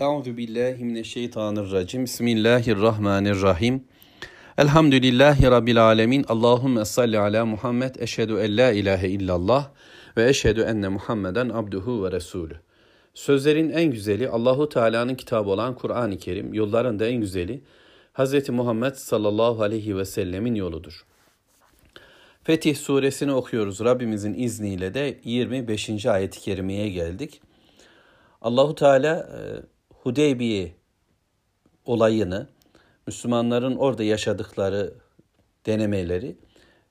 Euzu billahi mineşşeytanirracim. Bismillahirrahmanirrahim. Elhamdülillahi rabbil alamin. Allahumme salli ala Muhammed. Eşhedü en la ilahe illallah ve eşhedü enne Muhammeden abduhu ve resulü. Sözlerin en güzeli Allahu Teala'nın kitabı olan Kur'an-ı Kerim, yolların da en güzeli Hz. Muhammed sallallahu aleyhi ve sellemin yoludur. Fetih suresini okuyoruz. Rabbimizin izniyle de 25. ayet-i kerimeye geldik. Allahu Teala e, Hudeybiye olayını, Müslümanların orada yaşadıkları denemeleri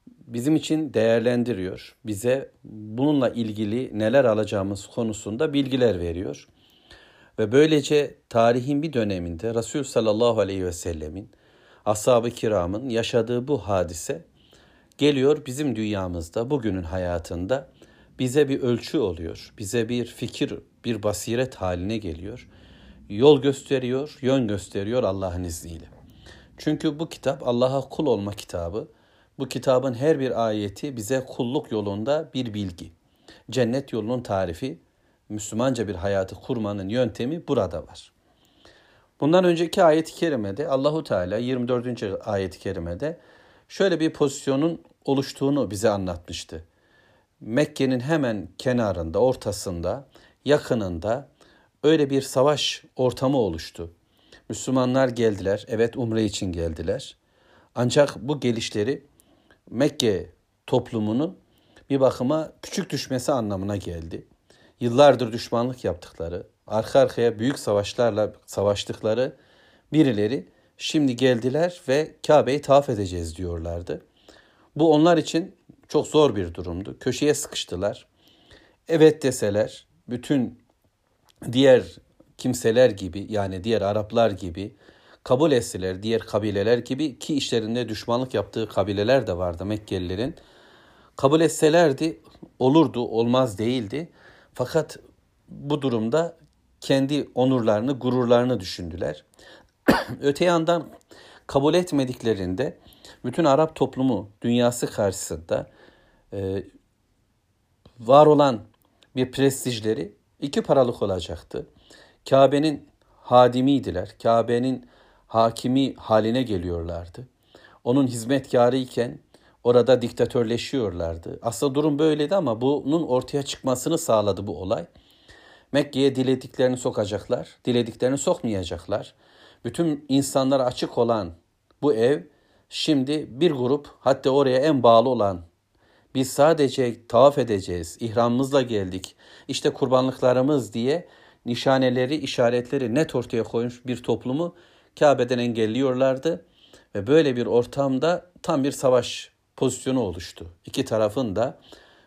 bizim için değerlendiriyor. Bize bununla ilgili neler alacağımız konusunda bilgiler veriyor. Ve böylece tarihin bir döneminde Resul sallallahu aleyhi ve sellemin, ashab-ı kiramın yaşadığı bu hadise geliyor bizim dünyamızda, bugünün hayatında bize bir ölçü oluyor. Bize bir fikir, bir basiret haline geliyor. Yol gösteriyor, yön gösteriyor Allah'ın izniyle. Çünkü bu kitap Allah'a kul olma kitabı. Bu kitabın her bir ayeti bize kulluk yolunda bir bilgi. Cennet yolunun tarifi, Müslümanca bir hayatı kurmanın yöntemi burada var. Bundan önceki ayet-i kerimede Allahu Teala 24. ayet-i kerimede şöyle bir pozisyonun oluştuğunu bize anlatmıştı. Mekke'nin hemen kenarında, ortasında, yakınında öyle bir savaş ortamı oluştu. Müslümanlar geldiler. Evet umre için geldiler. Ancak bu gelişleri Mekke toplumunun bir bakıma küçük düşmesi anlamına geldi. Yıllardır düşmanlık yaptıkları, arka arkaya büyük savaşlarla savaştıkları birileri şimdi geldiler ve Kabe'yi tavaf edeceğiz diyorlardı. Bu onlar için çok zor bir durumdu. Köşeye sıkıştılar. Evet deseler bütün diğer kimseler gibi yani diğer Araplar gibi kabul etseler diğer kabileler gibi ki işlerinde düşmanlık yaptığı kabileler de vardı Mekkelilerin. Kabul etselerdi olurdu olmaz değildi. Fakat bu durumda kendi onurlarını gururlarını düşündüler. Öte yandan kabul etmediklerinde bütün Arap toplumu dünyası karşısında e, var olan bir prestijleri iki paralık olacaktı. Kabe'nin hadimiydiler. Kabe'nin hakimi haline geliyorlardı. Onun hizmetkarı iken orada diktatörleşiyorlardı. Aslında durum böyleydi ama bunun ortaya çıkmasını sağladı bu olay. Mekke'ye dilediklerini sokacaklar, dilediklerini sokmayacaklar. Bütün insanlara açık olan bu ev şimdi bir grup hatta oraya en bağlı olan biz sadece tavaf edeceğiz, ihramımızla geldik, işte kurbanlıklarımız diye nişaneleri, işaretleri net ortaya koymuş bir toplumu Kabe'den engelliyorlardı. Ve böyle bir ortamda tam bir savaş pozisyonu oluştu. İki tarafın da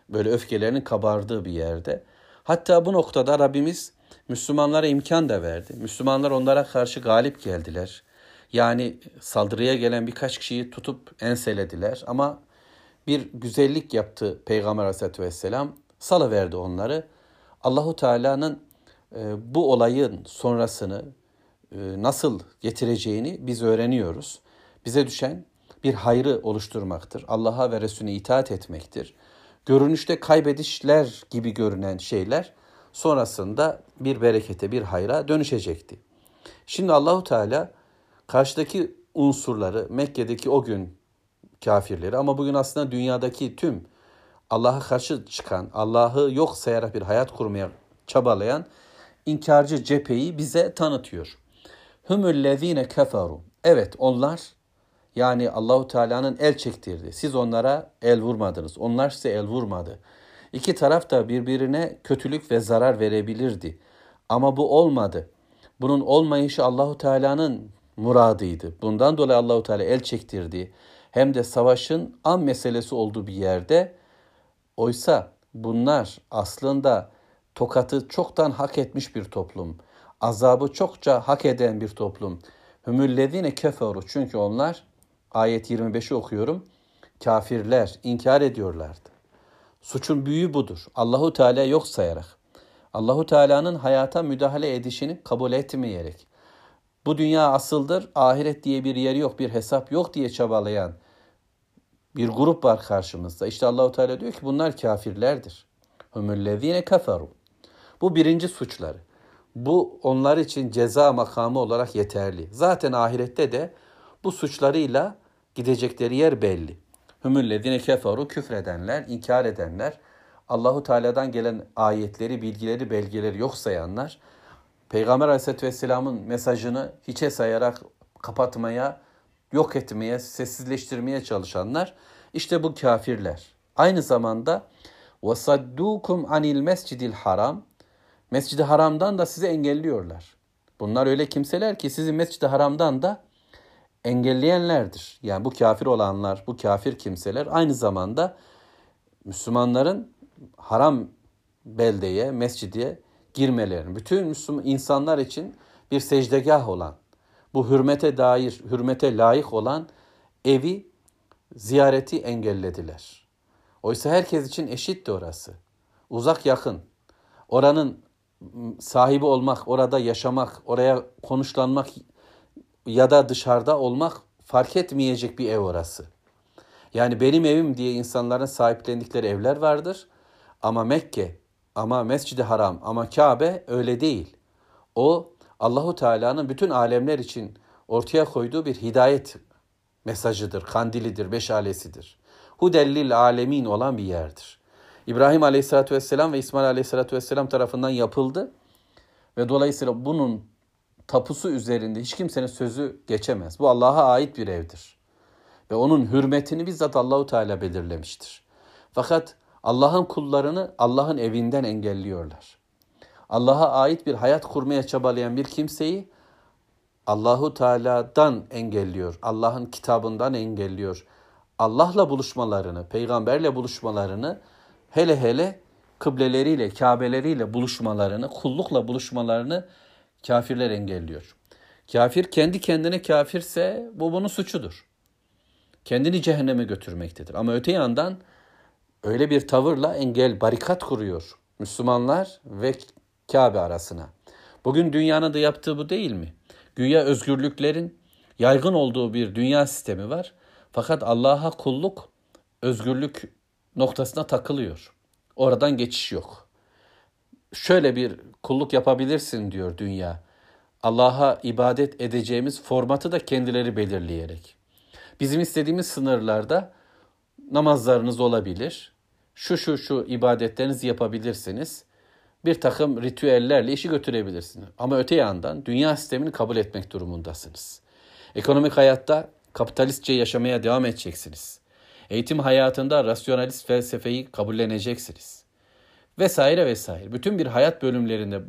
böyle öfkelerinin kabardığı bir yerde. Hatta bu noktada Rabbimiz Müslümanlara imkan da verdi. Müslümanlar onlara karşı galip geldiler. Yani saldırıya gelen birkaç kişiyi tutup enselediler ama bir güzellik yaptı Peygamber Aleyhisselatü Vesselam. Salıverdi onları. Allahu Teala'nın e, bu olayın sonrasını e, nasıl getireceğini biz öğreniyoruz. Bize düşen bir hayrı oluşturmaktır. Allah'a ve Resulüne itaat etmektir. Görünüşte kaybedişler gibi görünen şeyler sonrasında bir berekete, bir hayra dönüşecekti. Şimdi Allahu Teala karşıdaki unsurları Mekke'deki o gün kafirleri ama bugün aslında dünyadaki tüm Allah'a karşı çıkan, Allah'ı yok sayarak bir hayat kurmaya çabalayan inkarcı cepheyi bize tanıtıyor. Hümüllezine keferu. Evet onlar yani Allahu Teala'nın el çektirdi. Siz onlara el vurmadınız. Onlar size el vurmadı. İki taraf da birbirine kötülük ve zarar verebilirdi. Ama bu olmadı. Bunun olmayışı Allahu Teala'nın muradıydı. Bundan dolayı Allahu Teala el çektirdi. Hem de savaşın an meselesi olduğu bir yerde. Oysa bunlar aslında tokatı çoktan hak etmiş bir toplum. Azabı çokça hak eden bir toplum. Hümüllezine keferu çünkü onlar ayet 25'i okuyorum. Kafirler inkar ediyorlardı. Suçun büyüğü budur. Allahu Teala yok sayarak. Allahu Teala'nın hayata müdahale edişini kabul etmeyerek. Bu dünya asıldır, ahiret diye bir yer yok, bir hesap yok diye çabalayan bir grup var karşımızda. İşte Allahu Teala diyor ki bunlar kafirlerdir. Hümüllezine keferu. Bu birinci suçları. Bu onlar için ceza makamı olarak yeterli. Zaten ahirette de bu suçlarıyla gidecekleri yer belli. Hümüllezine keferu küfredenler, inkar edenler, Allahu Teala'dan gelen ayetleri, bilgileri, belgeleri yok sayanlar, Peygamber Aleyhisselatü Vesselam'ın mesajını hiçe sayarak kapatmaya, yok etmeye, sessizleştirmeye çalışanlar, işte bu kafirler. Aynı zamanda وَصَدُّوكُمْ anil mescidil haram Mescid-i Haram'dan da sizi engelliyorlar. Bunlar öyle kimseler ki sizi Mescid-i Haram'dan da engelleyenlerdir. Yani bu kafir olanlar, bu kafir kimseler aynı zamanda Müslümanların haram beldeye, mescide girmelerini, bütün Müslüman insanlar için bir secdegah olan, bu hürmete dair, hürmete layık olan evi ziyareti engellediler. Oysa herkes için eşitti orası. Uzak yakın. Oranın sahibi olmak, orada yaşamak, oraya konuşlanmak ya da dışarıda olmak fark etmeyecek bir ev orası. Yani benim evim diye insanların sahiplendikleri evler vardır. Ama Mekke, ama Mescid-i Haram, ama Kabe öyle değil. O Allahu Teala'nın bütün alemler için ortaya koyduğu bir hidayet mesajıdır, kandilidir, beşalesidir. Hudellil alemin olan bir yerdir. İbrahim Aleyhisselatü Vesselam ve İsmail Aleyhisselatü Vesselam tarafından yapıldı. Ve dolayısıyla bunun tapusu üzerinde hiç kimsenin sözü geçemez. Bu Allah'a ait bir evdir. Ve onun hürmetini bizzat Allahu Teala belirlemiştir. Fakat Allah'ın kullarını Allah'ın evinden engelliyorlar. Allah'a ait bir hayat kurmaya çabalayan bir kimseyi Allahu Teala'dan engelliyor. Allah'ın kitabından engelliyor. Allah'la buluşmalarını, peygamberle buluşmalarını hele hele kıbleleriyle, Kâbeleriyle buluşmalarını, kullukla buluşmalarını kafirler engelliyor. Kafir kendi kendine kafirse bu bunun suçudur. Kendini cehenneme götürmektedir. Ama öte yandan öyle bir tavırla engel, barikat kuruyor Müslümanlar ve Kabe arasına. Bugün dünyanın da yaptığı bu değil mi? Güya özgürlüklerin yaygın olduğu bir dünya sistemi var. Fakat Allah'a kulluk özgürlük noktasına takılıyor. Oradan geçiş yok. Şöyle bir kulluk yapabilirsin diyor dünya. Allah'a ibadet edeceğimiz formatı da kendileri belirleyerek. Bizim istediğimiz sınırlarda namazlarınız olabilir. Şu şu şu ibadetlerinizi yapabilirsiniz. Bir takım ritüellerle işi götürebilirsiniz. Ama öte yandan dünya sistemini kabul etmek durumundasınız. Ekonomik hayatta kapitalistçe yaşamaya devam edeceksiniz. Eğitim hayatında rasyonalist felsefeyi kabulleneceksiniz. Vesaire vesaire. Bütün bir hayat bölümlerinde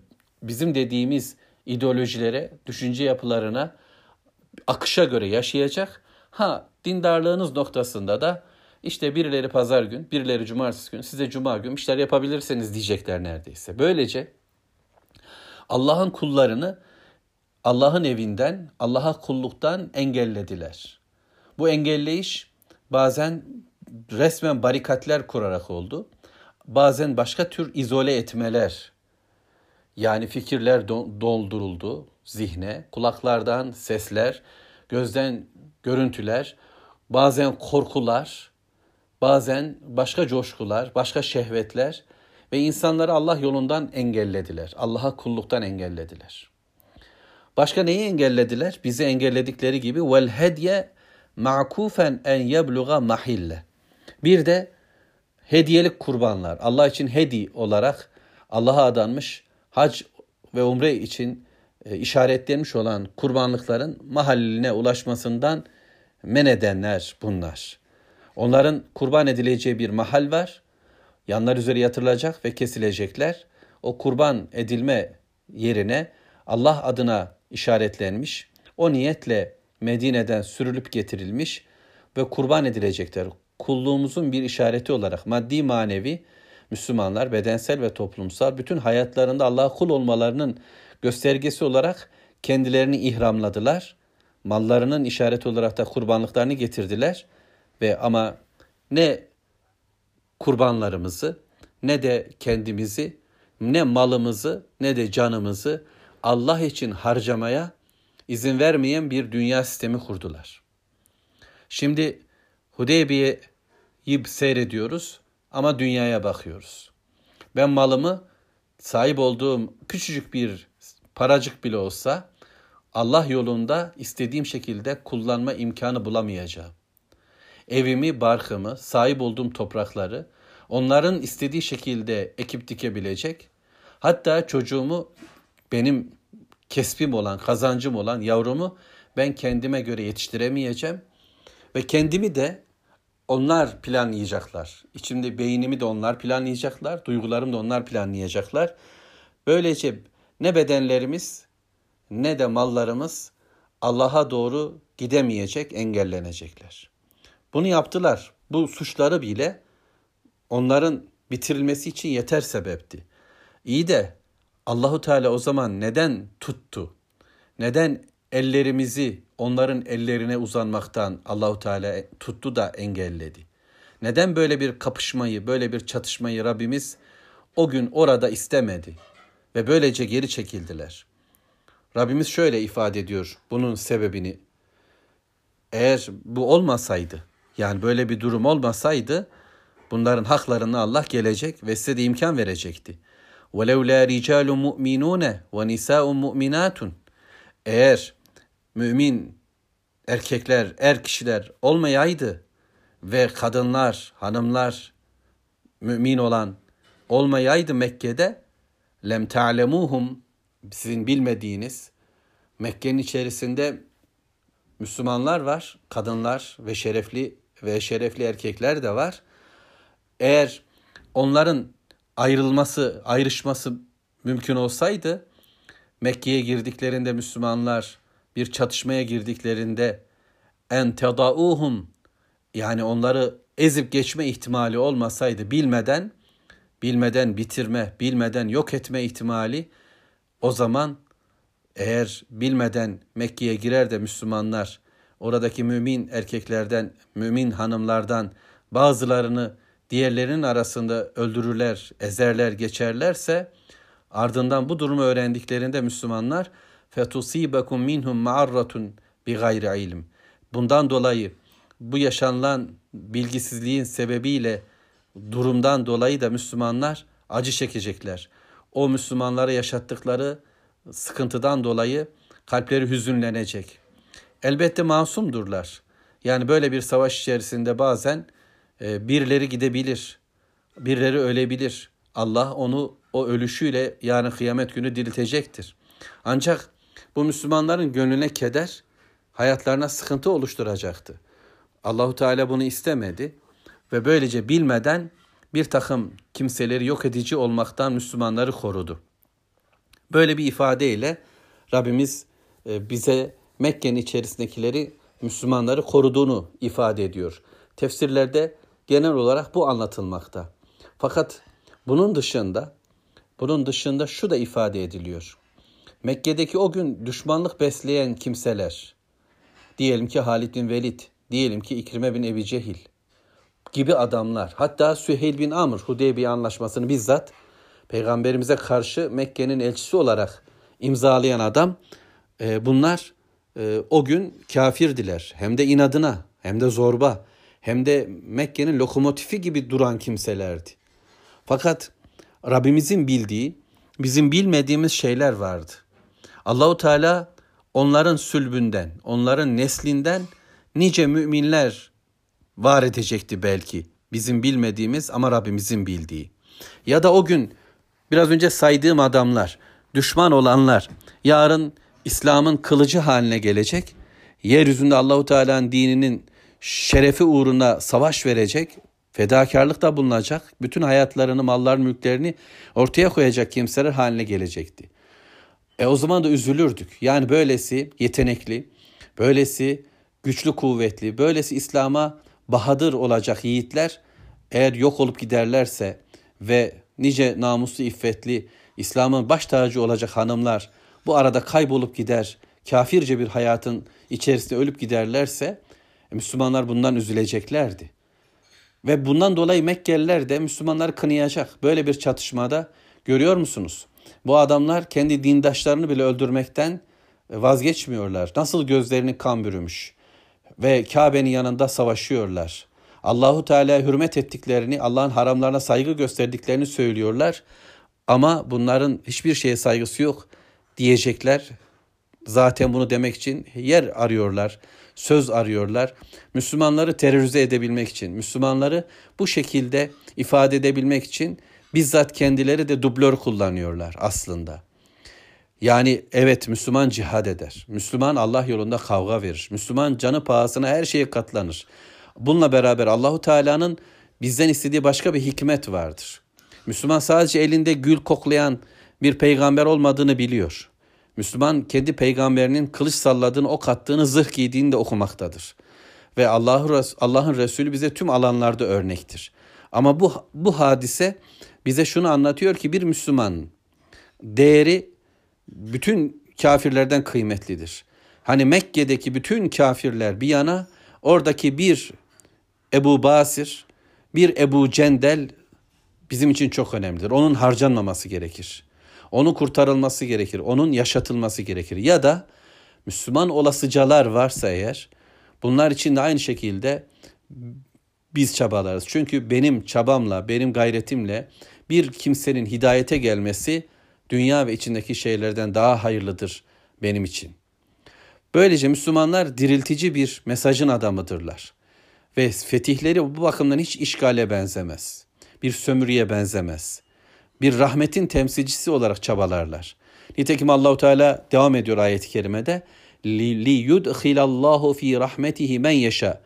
bizim dediğimiz ideolojilere, düşünce yapılarına akışa göre yaşayacak. Ha dindarlığınız noktasında da işte birileri pazar gün, birileri cumartesi gün, size cuma gün işler yapabilirseniz diyecekler neredeyse. Böylece Allah'ın kullarını Allah'ın evinden, Allah'a kulluktan engellediler. Bu engelleyiş bazen resmen barikatler kurarak oldu. Bazen başka tür izole etmeler yani fikirler dolduruldu zihne, kulaklardan sesler, gözden görüntüler, bazen korkular, bazen başka coşkular, başka şehvetler ve insanları Allah yolundan engellediler. Allah'a kulluktan engellediler. Başka neyi engellediler? Bizi engelledikleri gibi vel hedye ma'kufen en yebluğa mahille. Bir de hediyelik kurbanlar. Allah için hedi olarak Allah'a adanmış hac ve umre için e, işaretlenmiş olan kurbanlıkların mahalline ulaşmasından men edenler bunlar. Onların kurban edileceği bir mahal var. Yanlar üzeri yatırılacak ve kesilecekler. O kurban edilme yerine Allah adına işaretlenmiş. O niyetle Medine'den sürülüp getirilmiş ve kurban edilecekler. Kulluğumuzun bir işareti olarak maddi manevi Müslümanlar bedensel ve toplumsal bütün hayatlarında Allah'a kul olmalarının göstergesi olarak kendilerini ihramladılar. Mallarının işareti olarak da kurbanlıklarını getirdiler ve ama ne kurbanlarımızı ne de kendimizi ne malımızı ne de canımızı Allah için harcamaya izin vermeyen bir dünya sistemi kurdular. Şimdi Hudeybiye'yi seyrediyoruz ama dünyaya bakıyoruz. Ben malımı sahip olduğum küçücük bir paracık bile olsa Allah yolunda istediğim şekilde kullanma imkanı bulamayacağım. Evimi, barkımı, sahip olduğum toprakları onların istediği şekilde ekip dikebilecek. Hatta çocuğumu benim kesbim olan, kazancım olan yavrumu ben kendime göre yetiştiremeyeceğim. Ve kendimi de onlar planlayacaklar. İçimde beynimi de onlar planlayacaklar. Duygularımı da onlar planlayacaklar. Böylece ne bedenlerimiz ne de mallarımız Allah'a doğru gidemeyecek, engellenecekler. Bunu yaptılar. Bu suçları bile onların bitirilmesi için yeter sebepti. İyi de Allahu Teala o zaman neden tuttu? Neden ellerimizi onların ellerine uzanmaktan Allahu Teala tuttu da engelledi? Neden böyle bir kapışmayı, böyle bir çatışmayı Rabbimiz o gün orada istemedi ve böylece geri çekildiler? Rabbimiz şöyle ifade ediyor bunun sebebini. Eğer bu olmasaydı, yani böyle bir durum olmasaydı bunların haklarını Allah gelecek ve size de imkan verecekti. وَلَوْلَا رِجَالٌ مُؤْمِنُونَ وَنِسَاءٌ مُؤْمِنَاتٌ Eğer mümin erkekler, er kişiler olmayaydı ve kadınlar, hanımlar mümin olan olmayaydı Mekke'de lem ta'lemuhum sizin bilmediğiniz Mekke'nin içerisinde Müslümanlar var, kadınlar ve şerefli ve şerefli erkekler de var. Eğer onların ayrılması, ayrışması mümkün olsaydı Mekke'ye girdiklerinde Müslümanlar bir çatışmaya girdiklerinde en tedauhum yani onları ezip geçme ihtimali olmasaydı bilmeden bilmeden bitirme, bilmeden yok etme ihtimali o zaman eğer bilmeden Mekke'ye girer de Müslümanlar oradaki mümin erkeklerden, mümin hanımlardan bazılarını diğerlerinin arasında öldürürler, ezerler, geçerlerse ardından bu durumu öğrendiklerinde Müslümanlar fetusibekum minhum ma'arratun bi gayri ilim. Bundan dolayı bu yaşanılan bilgisizliğin sebebiyle durumdan dolayı da Müslümanlar acı çekecekler. O Müslümanlara yaşattıkları sıkıntıdan dolayı kalpleri hüzünlenecek. Elbette masumdurlar. Yani böyle bir savaş içerisinde bazen e, birileri gidebilir, birileri ölebilir. Allah onu o ölüşüyle yarın kıyamet günü diriltecektir. Ancak bu Müslümanların gönlüne keder, hayatlarına sıkıntı oluşturacaktı. Allahu Teala bunu istemedi ve böylece bilmeden bir takım kimseleri yok edici olmaktan Müslümanları korudu. Böyle bir ifadeyle Rabbimiz e, bize Mekke'nin içerisindekileri Müslümanları koruduğunu ifade ediyor. Tefsirlerde genel olarak bu anlatılmakta. Fakat bunun dışında bunun dışında şu da ifade ediliyor. Mekke'deki o gün düşmanlık besleyen kimseler, diyelim ki Halid bin Velid, diyelim ki İkrime bin Ebi Cehil gibi adamlar, hatta Süheyl bin Amr Hudeybiye anlaşmasını bizzat peygamberimize karşı Mekke'nin elçisi olarak imzalayan adam e, bunlar e, o gün kafirdiler. Hem de inadına hem de zorba hem de Mekke'nin lokomotifi gibi duran kimselerdi. Fakat Rabbimizin bildiği bizim bilmediğimiz şeyler vardı. Allahu Teala onların sülbünden, onların neslinden nice müminler var edecekti belki. Bizim bilmediğimiz ama Rabbimizin bildiği. Ya da o gün biraz önce saydığım adamlar, düşman olanlar yarın İslam'ın kılıcı haline gelecek. Yeryüzünde Allahu Teala'nın dininin şerefi uğruna savaş verecek, fedakarlık da bulunacak, bütün hayatlarını, mallar, mülklerini ortaya koyacak kimseler haline gelecekti. E o zaman da üzülürdük. Yani böylesi yetenekli, böylesi güçlü kuvvetli, böylesi İslam'a bahadır olacak yiğitler eğer yok olup giderlerse ve nice namuslu iffetli İslam'ın baş tacı olacak hanımlar bu arada kaybolup gider, kafirce bir hayatın içerisinde ölüp giderlerse Müslümanlar bundan üzüleceklerdi. Ve bundan dolayı Mekkeliler de Müslümanları kınayacak. Böyle bir çatışmada görüyor musunuz? Bu adamlar kendi dindaşlarını bile öldürmekten vazgeçmiyorlar. Nasıl gözlerini kan bürümüş ve Kabe'nin yanında savaşıyorlar. Allahu Teala'ya hürmet ettiklerini, Allah'ın haramlarına saygı gösterdiklerini söylüyorlar. Ama bunların hiçbir şeye saygısı yok. Diyecekler. Zaten bunu demek için yer arıyorlar, söz arıyorlar. Müslümanları terörize edebilmek için, Müslümanları bu şekilde ifade edebilmek için bizzat kendileri de dublör kullanıyorlar aslında. Yani evet Müslüman cihad eder. Müslüman Allah yolunda kavga verir. Müslüman canı pahasına her şeye katlanır. Bununla beraber Allahu Teala'nın bizden istediği başka bir hikmet vardır. Müslüman sadece elinde gül koklayan bir peygamber olmadığını biliyor. Müslüman kendi peygamberinin kılıç salladığını, ok attığını, zırh giydiğini de okumaktadır. Ve Allah'ın Allah Resulü bize tüm alanlarda örnektir. Ama bu bu hadise bize şunu anlatıyor ki bir Müslüman değeri bütün kafirlerden kıymetlidir. Hani Mekke'deki bütün kafirler bir yana oradaki bir Ebu Basir, bir Ebu Cendel bizim için çok önemlidir. Onun harcanmaması gerekir. Onun kurtarılması gerekir. Onun yaşatılması gerekir. Ya da Müslüman olasıcalar varsa eğer bunlar için de aynı şekilde biz çabalarız. Çünkü benim çabamla, benim gayretimle bir kimsenin hidayete gelmesi dünya ve içindeki şeylerden daha hayırlıdır benim için. Böylece Müslümanlar diriltici bir mesajın adamıdırlar. Ve fetihleri bu bakımdan hiç işgale benzemez. Bir sömürüye benzemez. Bir rahmetin temsilcisi olarak çabalarlar. Nitekim Allahu Teala devam ediyor ayet-i kerimede. Li yudkhilallahu fi rahmetihi men yasha.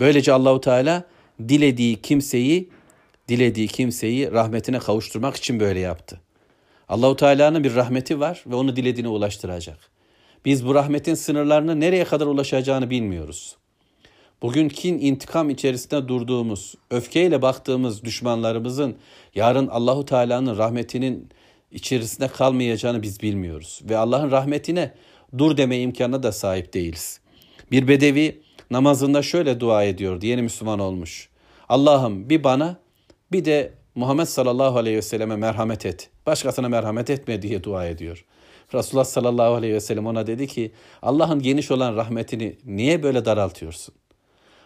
Böylece Allahu Teala dilediği kimseyi dilediği kimseyi rahmetine kavuşturmak için böyle yaptı. Allahu Teala'nın bir rahmeti var ve onu dilediğine ulaştıracak. Biz bu rahmetin sınırlarını nereye kadar ulaşacağını bilmiyoruz. Bugün kin intikam içerisinde durduğumuz, öfkeyle baktığımız düşmanlarımızın yarın Allahu Teala'nın rahmetinin içerisinde kalmayacağını biz bilmiyoruz ve Allah'ın rahmetine dur deme imkanına da sahip değiliz. Bir bedevi namazında şöyle dua ediyor, yeni Müslüman olmuş. Allah'ım bir bana bir de Muhammed sallallahu aleyhi ve selleme merhamet et. Başkasına merhamet etme diye dua ediyor. Resulullah sallallahu aleyhi ve sellem ona dedi ki Allah'ın geniş olan rahmetini niye böyle daraltıyorsun?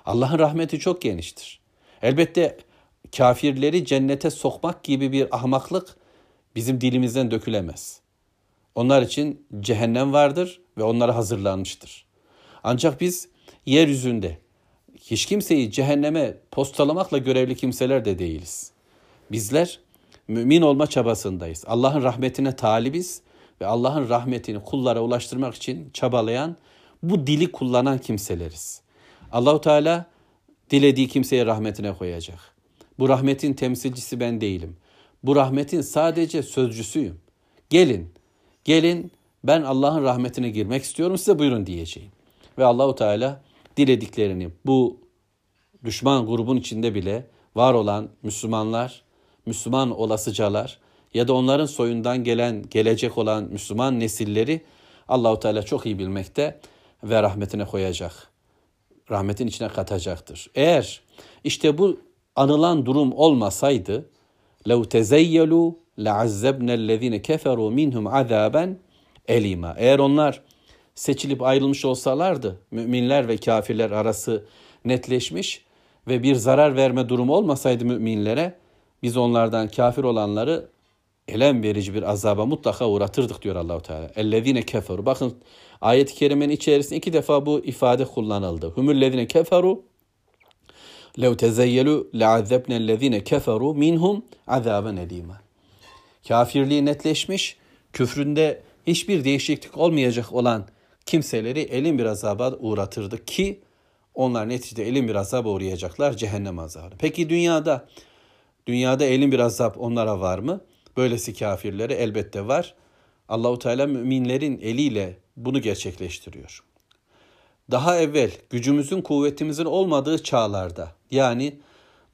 Allah'ın rahmeti çok geniştir. Elbette kafirleri cennete sokmak gibi bir ahmaklık bizim dilimizden dökülemez. Onlar için cehennem vardır ve onlara hazırlanmıştır. Ancak biz yeryüzünde hiç kimseyi cehenneme postalamakla görevli kimseler de değiliz. Bizler mümin olma çabasındayız. Allah'ın rahmetine talibiz ve Allah'ın rahmetini kullara ulaştırmak için çabalayan, bu dili kullanan kimseleriz. Allahu Teala dilediği kimseye rahmetine koyacak. Bu rahmetin temsilcisi ben değilim. Bu rahmetin sadece sözcüsüyüm. Gelin, gelin ben Allah'ın rahmetine girmek istiyorum size buyurun diyeceğim. Ve Allahu Teala dilediklerini bu düşman grubun içinde bile var olan Müslümanlar, Müslüman olasıcalar ya da onların soyundan gelen, gelecek olan Müslüman nesilleri Allahu Teala çok iyi bilmekte ve rahmetine koyacak Rahmetin içine katacaktır. Eğer işte bu anılan durum olmasaydı لَوْ تَزَيَّلُوا لَعَزَّبْنَا الَّذ۪ينَ كَفَرُوا مِنْهُمْ عَذَابًا elima. Eğer onlar seçilip ayrılmış olsalardı, müminler ve kafirler arası netleşmiş ve bir zarar verme durumu olmasaydı müminlere, biz onlardan kafir olanları elem verici bir azaba mutlaka uğratırdık diyor Allahu Teala. Ellezine keferu. Bakın ayet-i kerimenin içerisinde iki defa bu ifade kullanıldı. Humüllezine keferu lev tezeyyelu le'azzebnellezine keferu minhum azaben elima. Kafirliği netleşmiş, küfründe hiçbir değişiklik olmayacak olan kimseleri elin bir azaba uğratırdı ki onlar neticede elin bir azaba uğrayacaklar cehennem azabı. Peki dünyada dünyada elin bir azap onlara var mı? Böylesi kafirlere elbette var. Allahu Teala müminlerin eliyle bunu gerçekleştiriyor. Daha evvel gücümüzün kuvvetimizin olmadığı çağlarda yani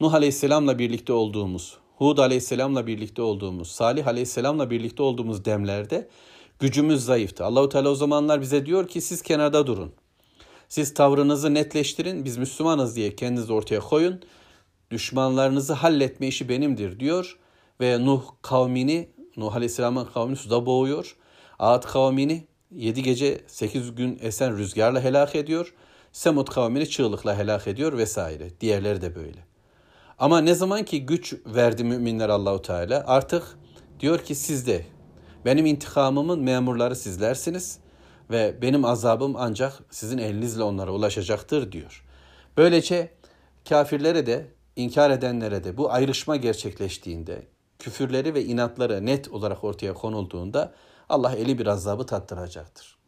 Nuh Aleyhisselam'la birlikte olduğumuz, Hud Aleyhisselam'la birlikte olduğumuz, Salih Aleyhisselam'la birlikte olduğumuz demlerde gücümüz zayıftı. Allahu Teala o zamanlar bize diyor ki siz kenarda durun. Siz tavrınızı netleştirin. Biz Müslümanız diye kendinizi ortaya koyun. Düşmanlarınızı halletme işi benimdir diyor ve Nuh kavmini, Nuh Aleyhisselam'ın kavmini suda boğuyor. Ad kavmini 7 gece 8 gün esen rüzgarla helak ediyor. Semud kavmini çığlıkla helak ediyor vesaire. Diğerleri de böyle. Ama ne zaman ki güç verdi müminler Allahu Teala artık diyor ki siz de Benim intikamımın memurları sizlersiniz ve benim azabım ancak sizin elinizle onlara ulaşacaktır diyor. Böylece kafirlere de inkar edenlere de bu ayrışma gerçekleştiğinde, küfürleri ve inatları net olarak ortaya konulduğunda Allah eli bir azabı tattıracaktır.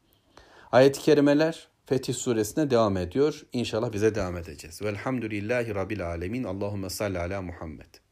Ayet-i kerimeler Fetih suresine devam ediyor. İnşallah bize devam edeceğiz. Velhamdülillahi Rabbil alemin. Allahümme salli ala Muhammed.